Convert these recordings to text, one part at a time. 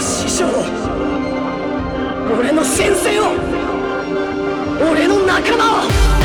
師匠。を俺の先生を。俺の仲間を。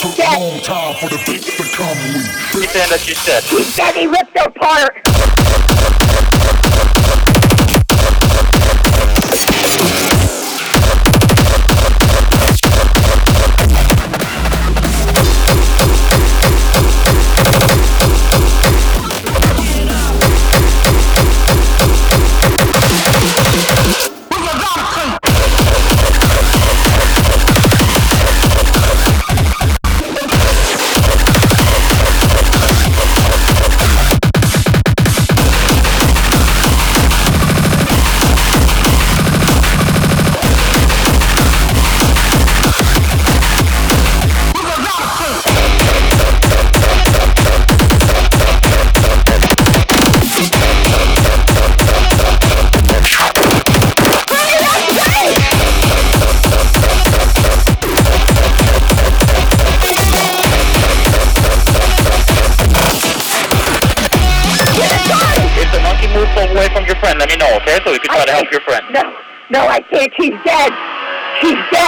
Took a long time for the bitch to come. We. Understand that you said. He said he ripped apart.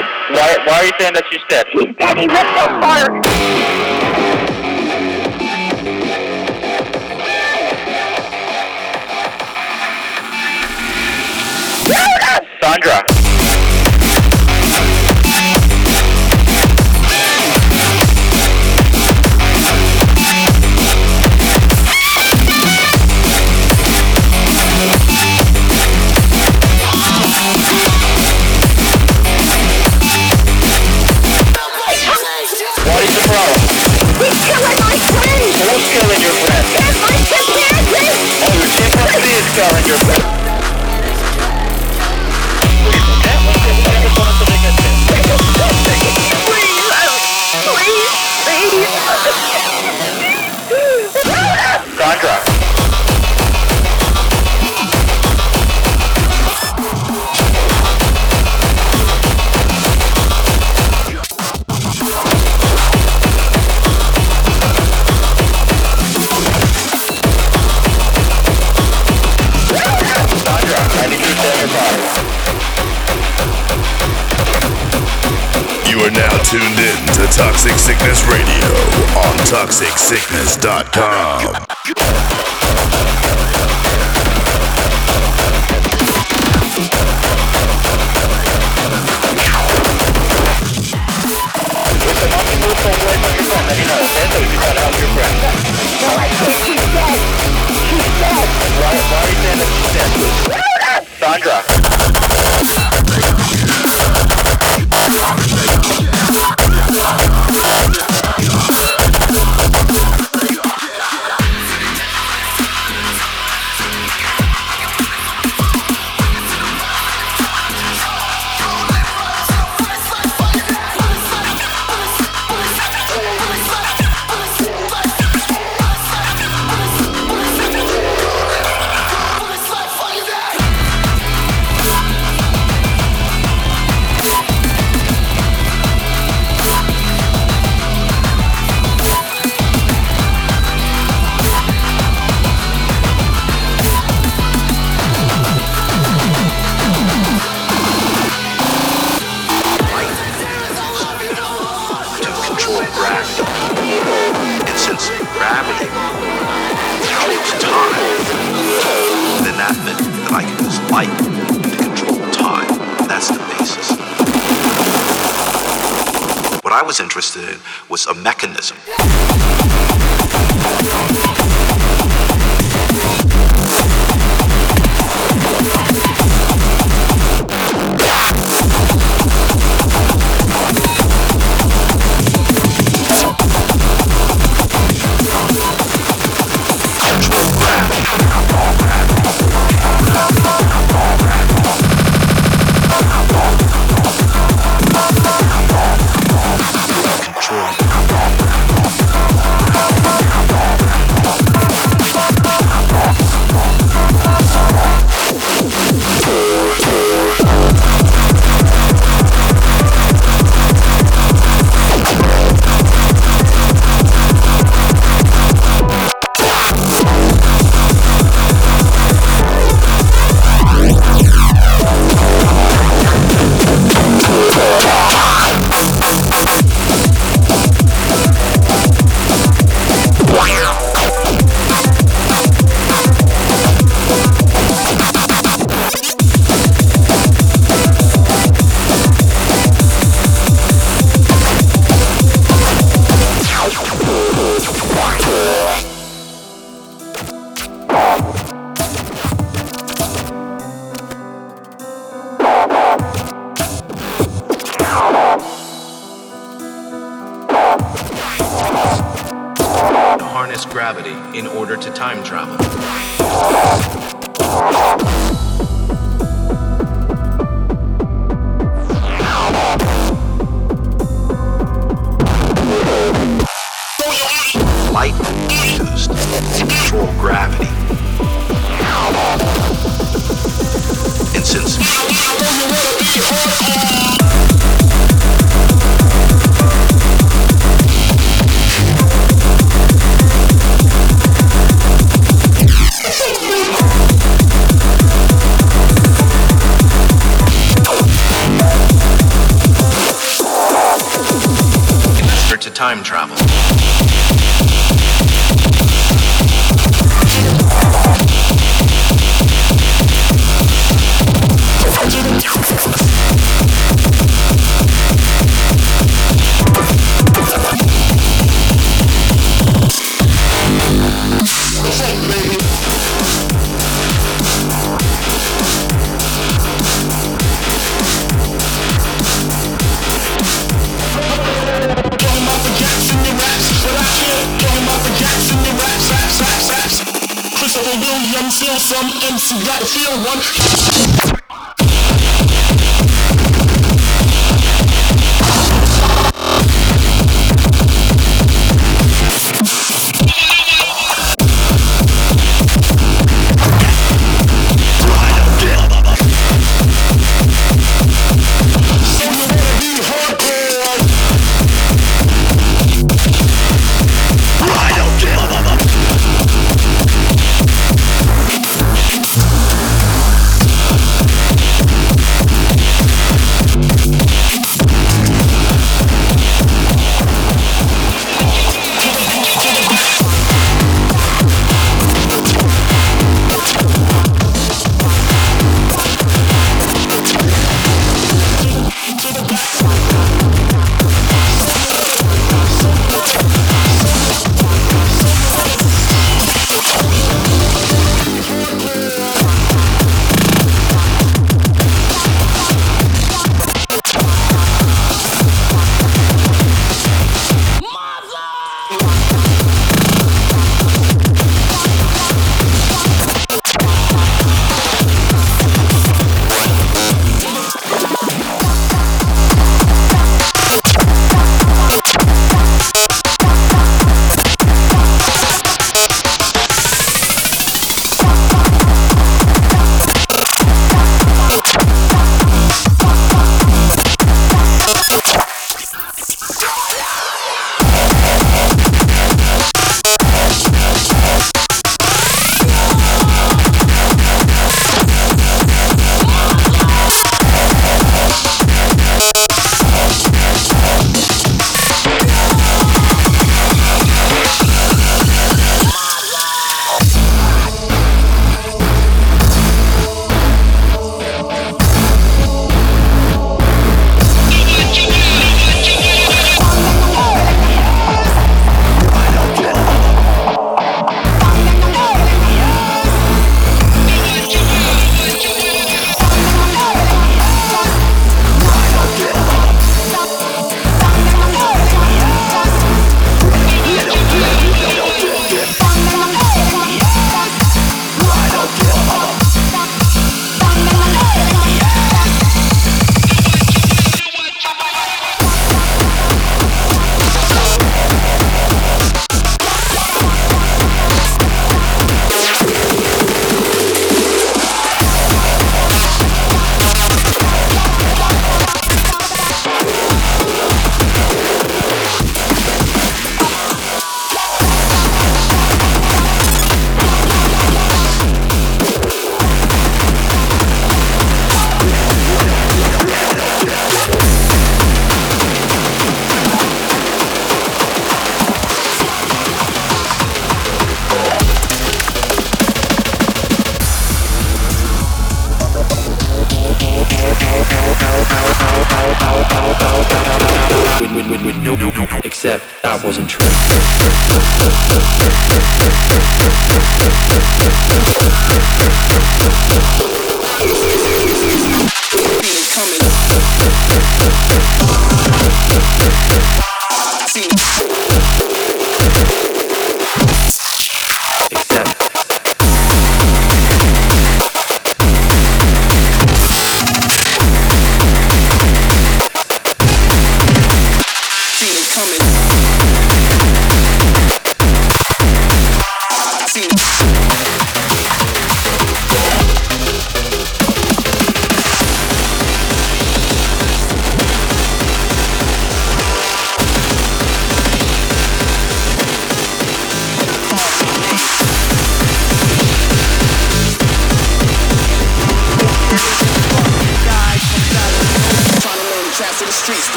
Why, why are you saying that she's dead? She's dead. He ripped the fire. Dot. control time. That's the basis. What I was interested in was a mechanism.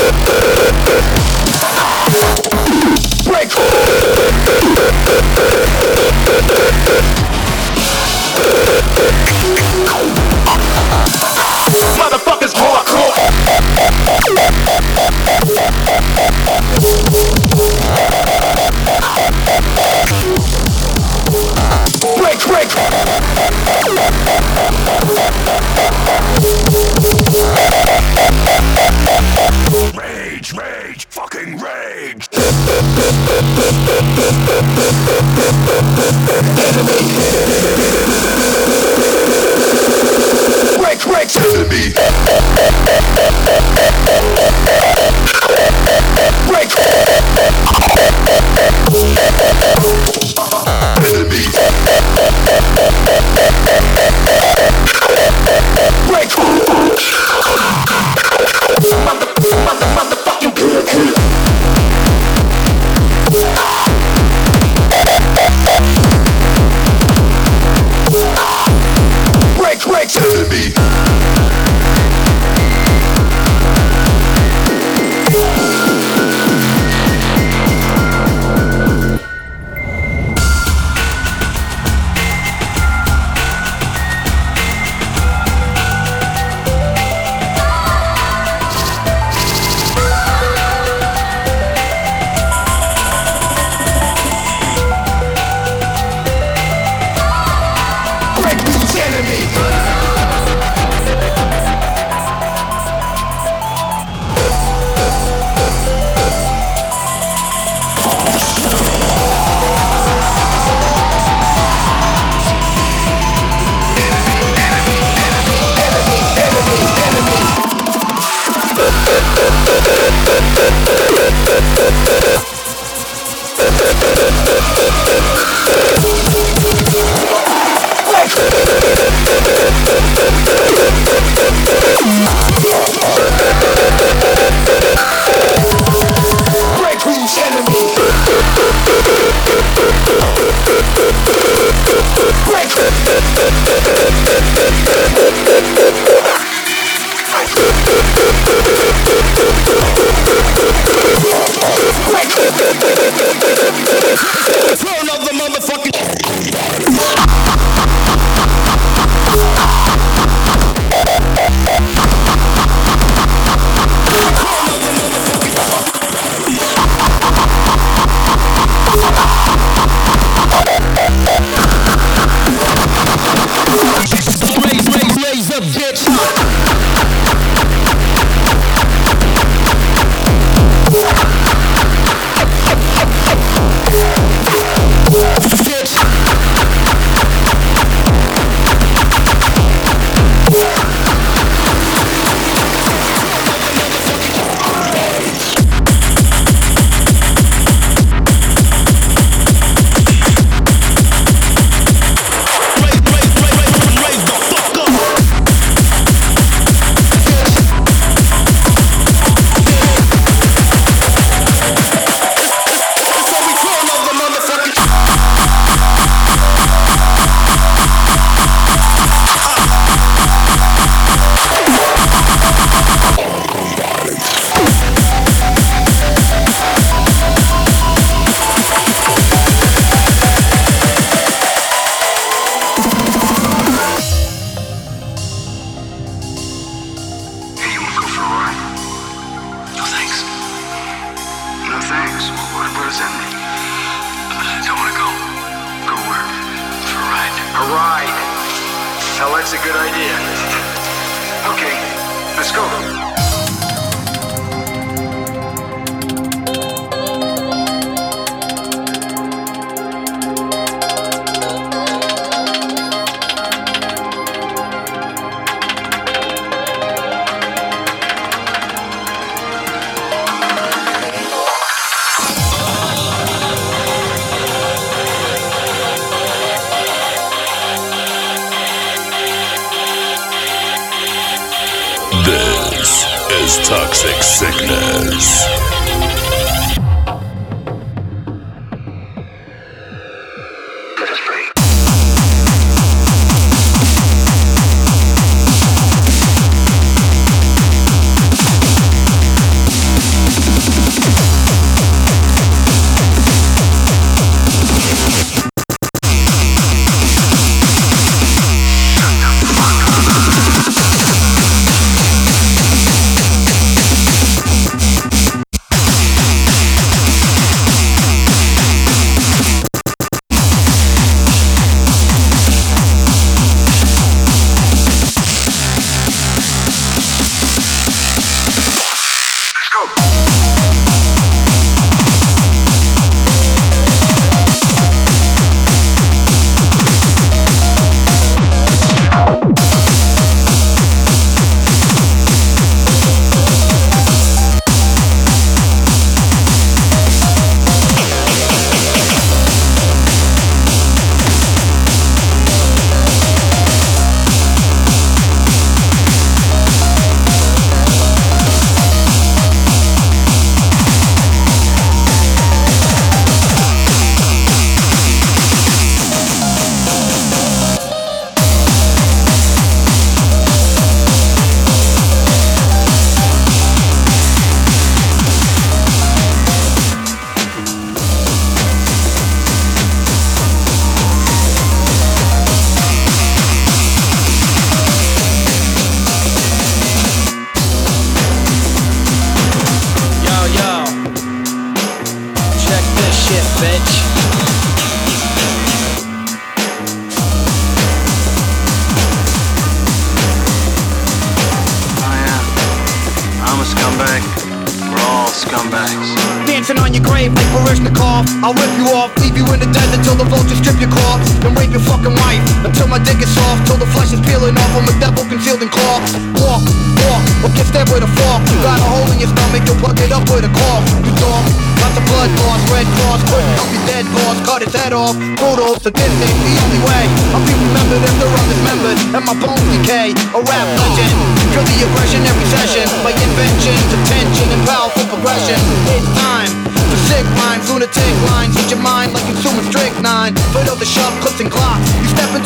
Yeah.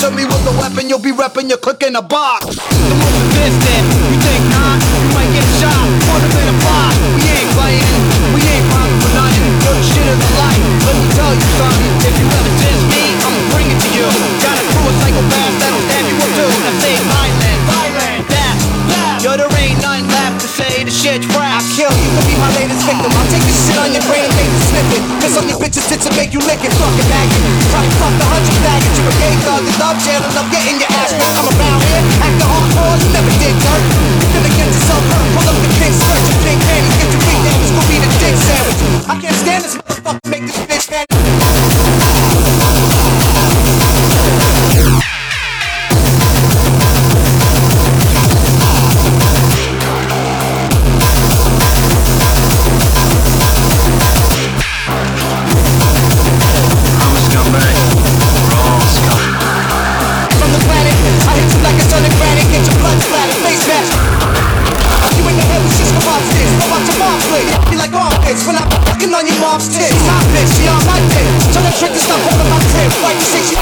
to me with a weapon, you'll be rapping, your click in a box. The most on your brain, make you slip it. Cause I'm these bitches tits that make you lick it. Fucking maggot. Probably fuck a hundred faggots. You're a gay thug that love jailing up, getting your ass whooped. I'm around here, act the hardcore, you never did dirt. Gonna get yourself hurt, pull up the pink skirt, your pink panties, get your it's gonna be the dick sandwich. I can't stand this motherfucker, make this bitch vanish. on your mom's tits. Stop bitch. she on my dick. Tell the trick to stop holding my crib. Why you say she?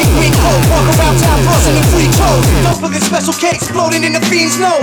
Big green coat, walk around town, bossing in free clothes. Those fucking special cakes floating in the fiend's nose.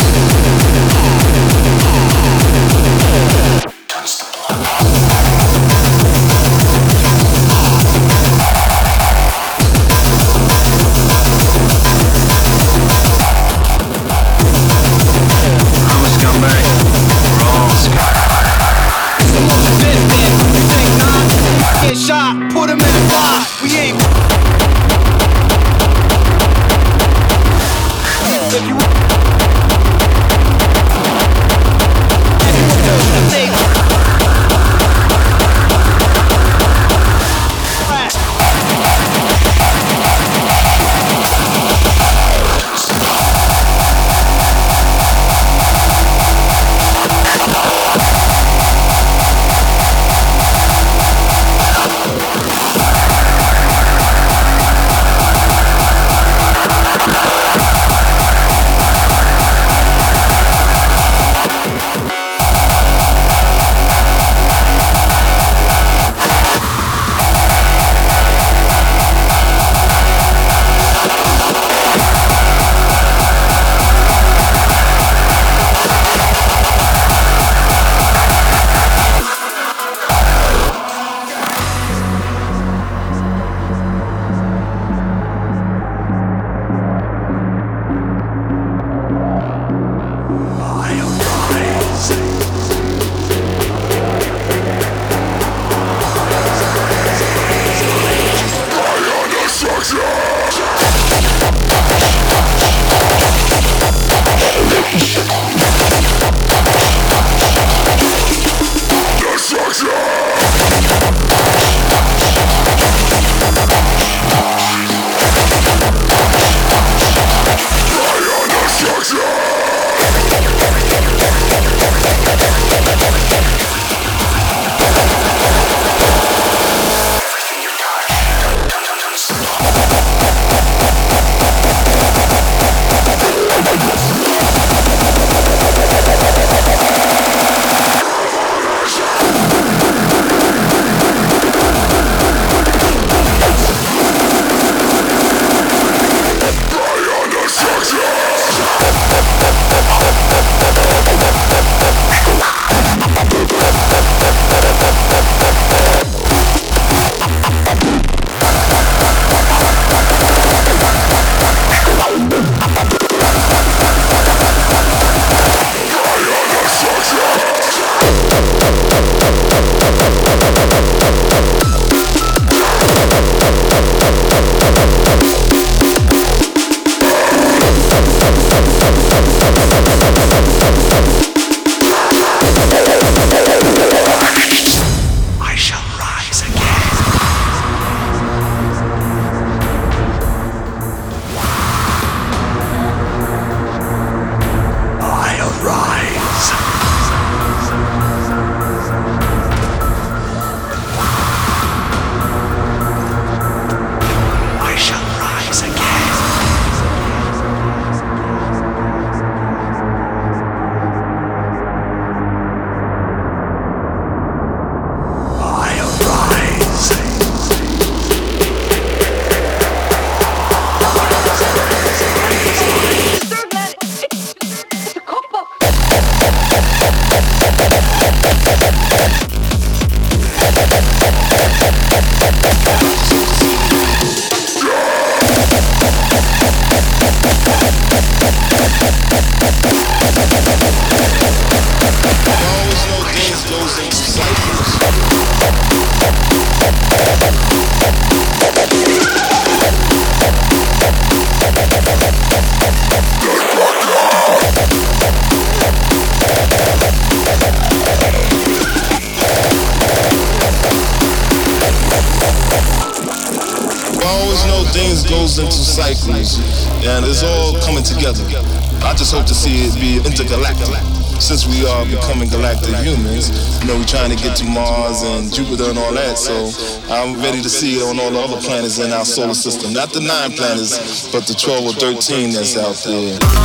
And Jupiter and all that, so I'm ready to see it on all the other planets in our solar system. Not the nine planets, but the 12 or 13 that's out there.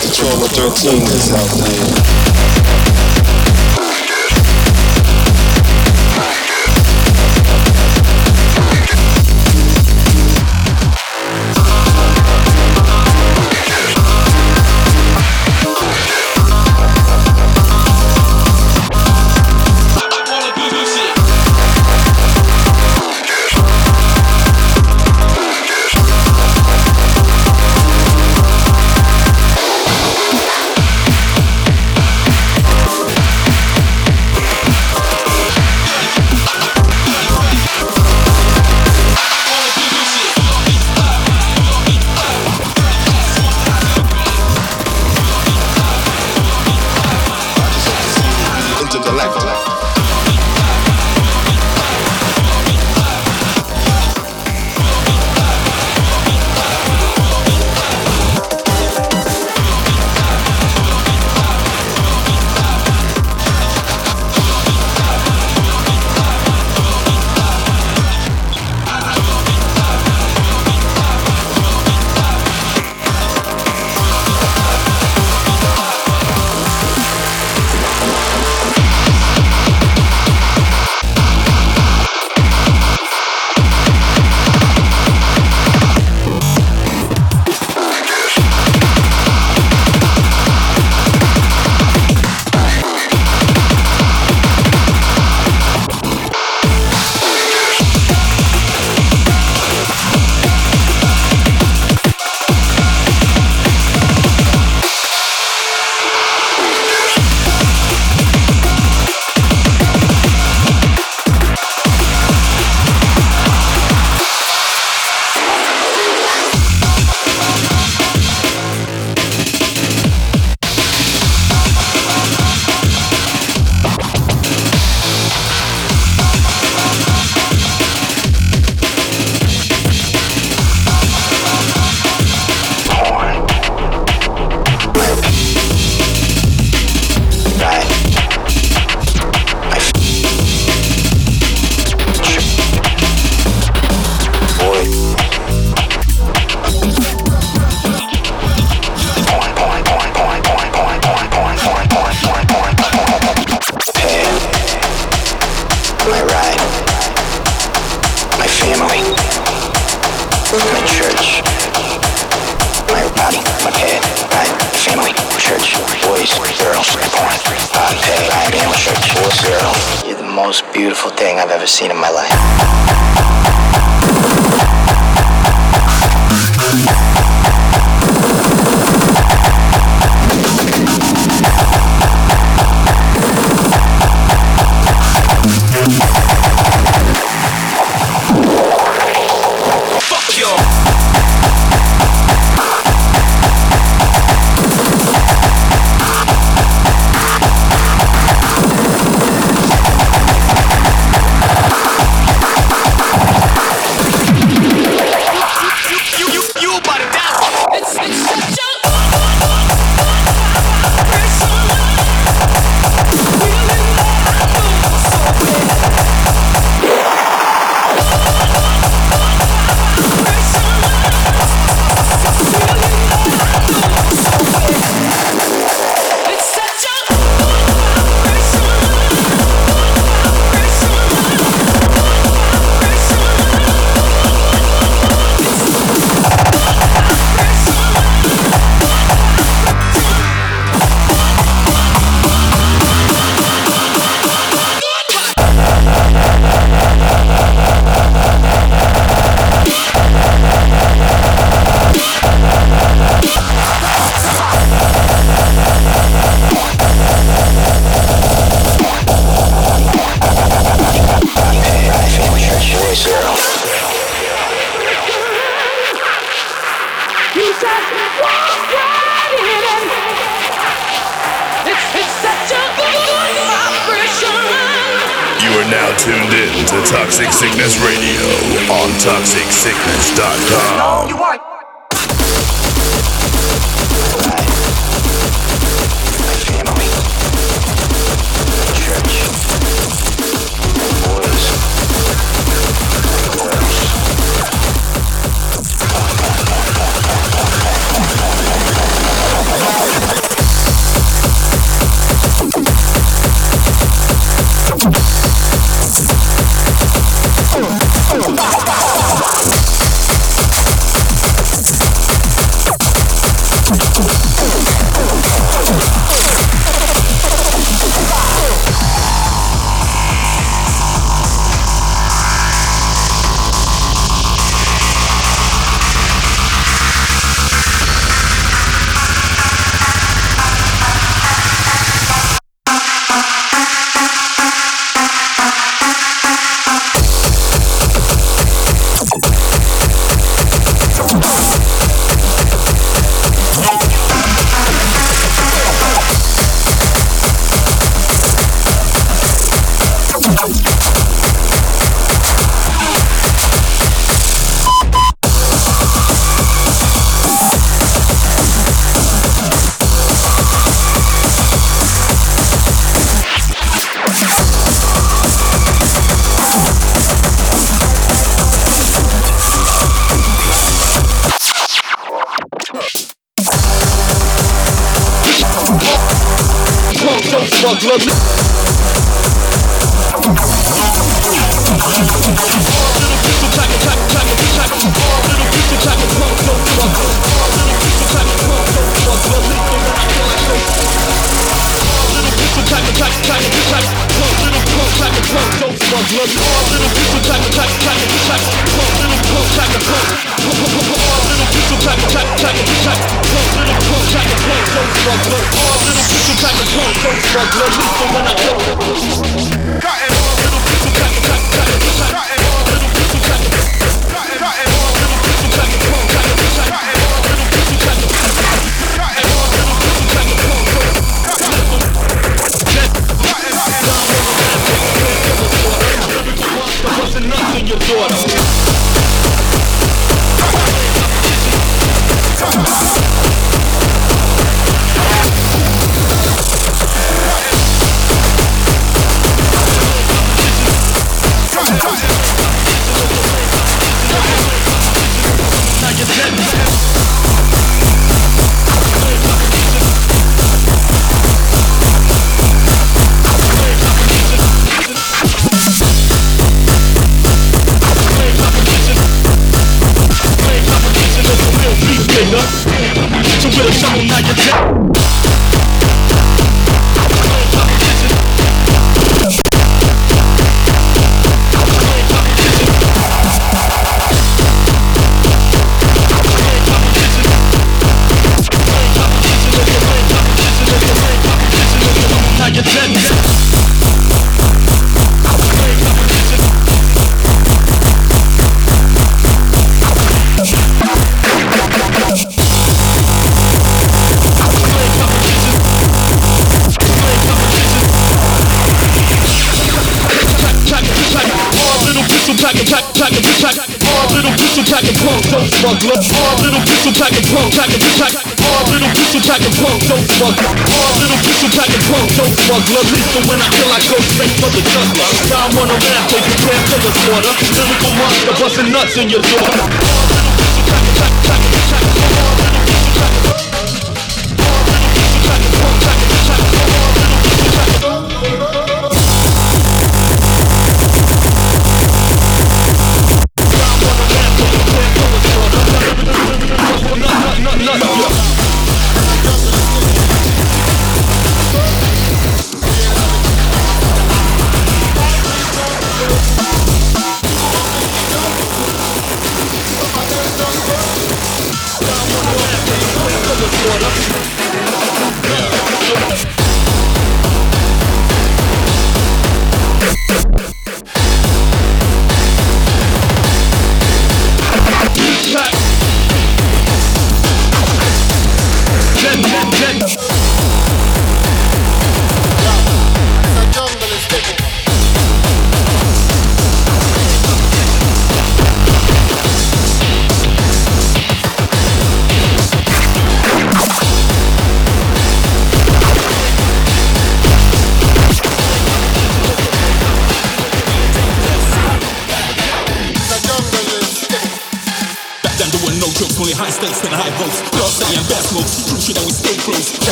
But the 12 or 13 that's out there.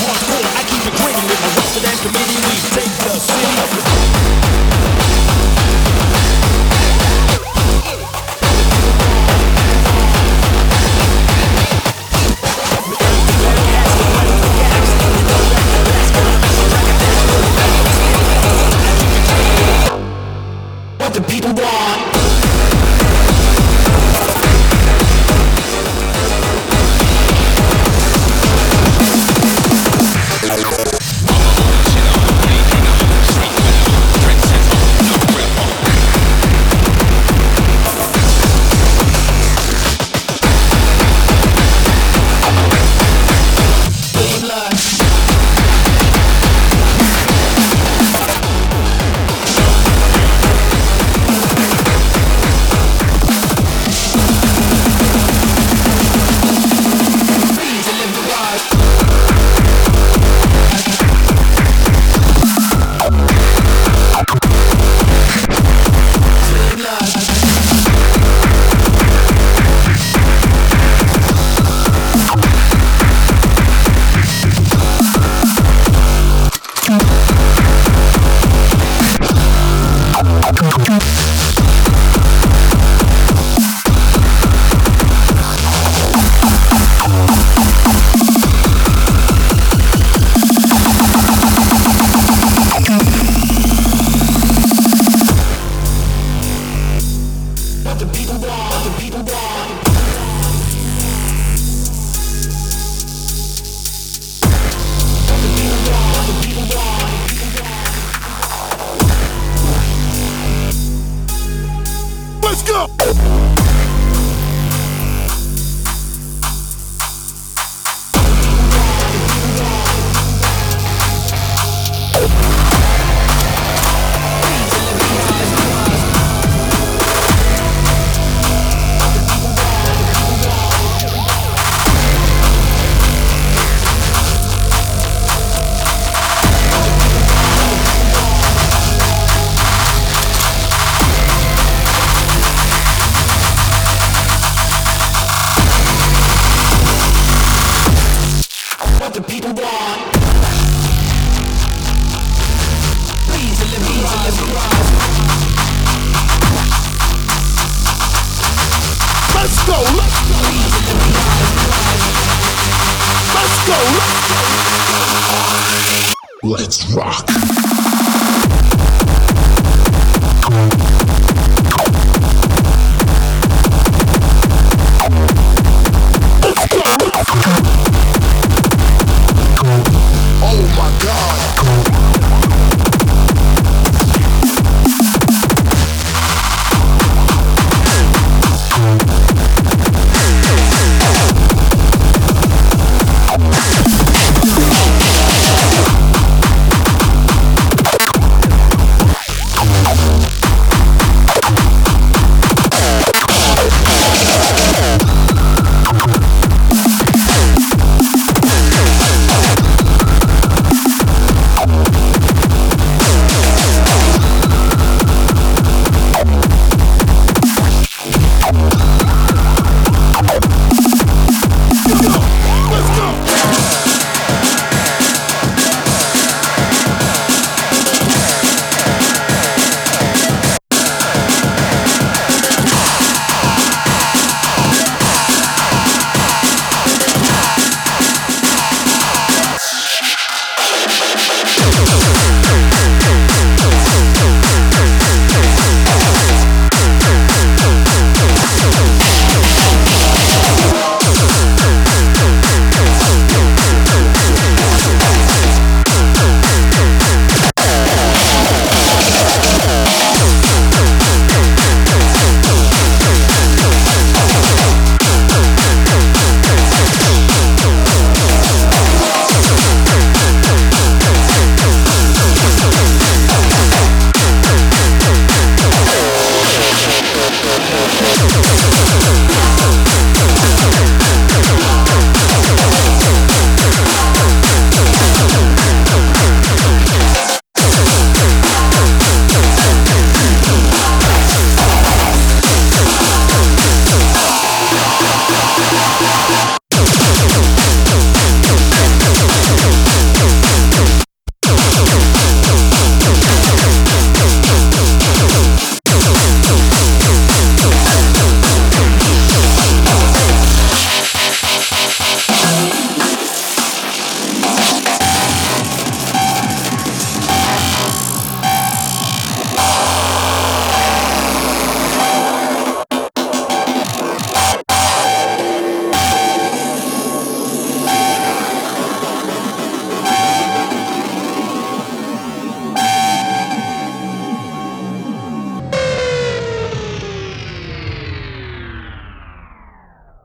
Back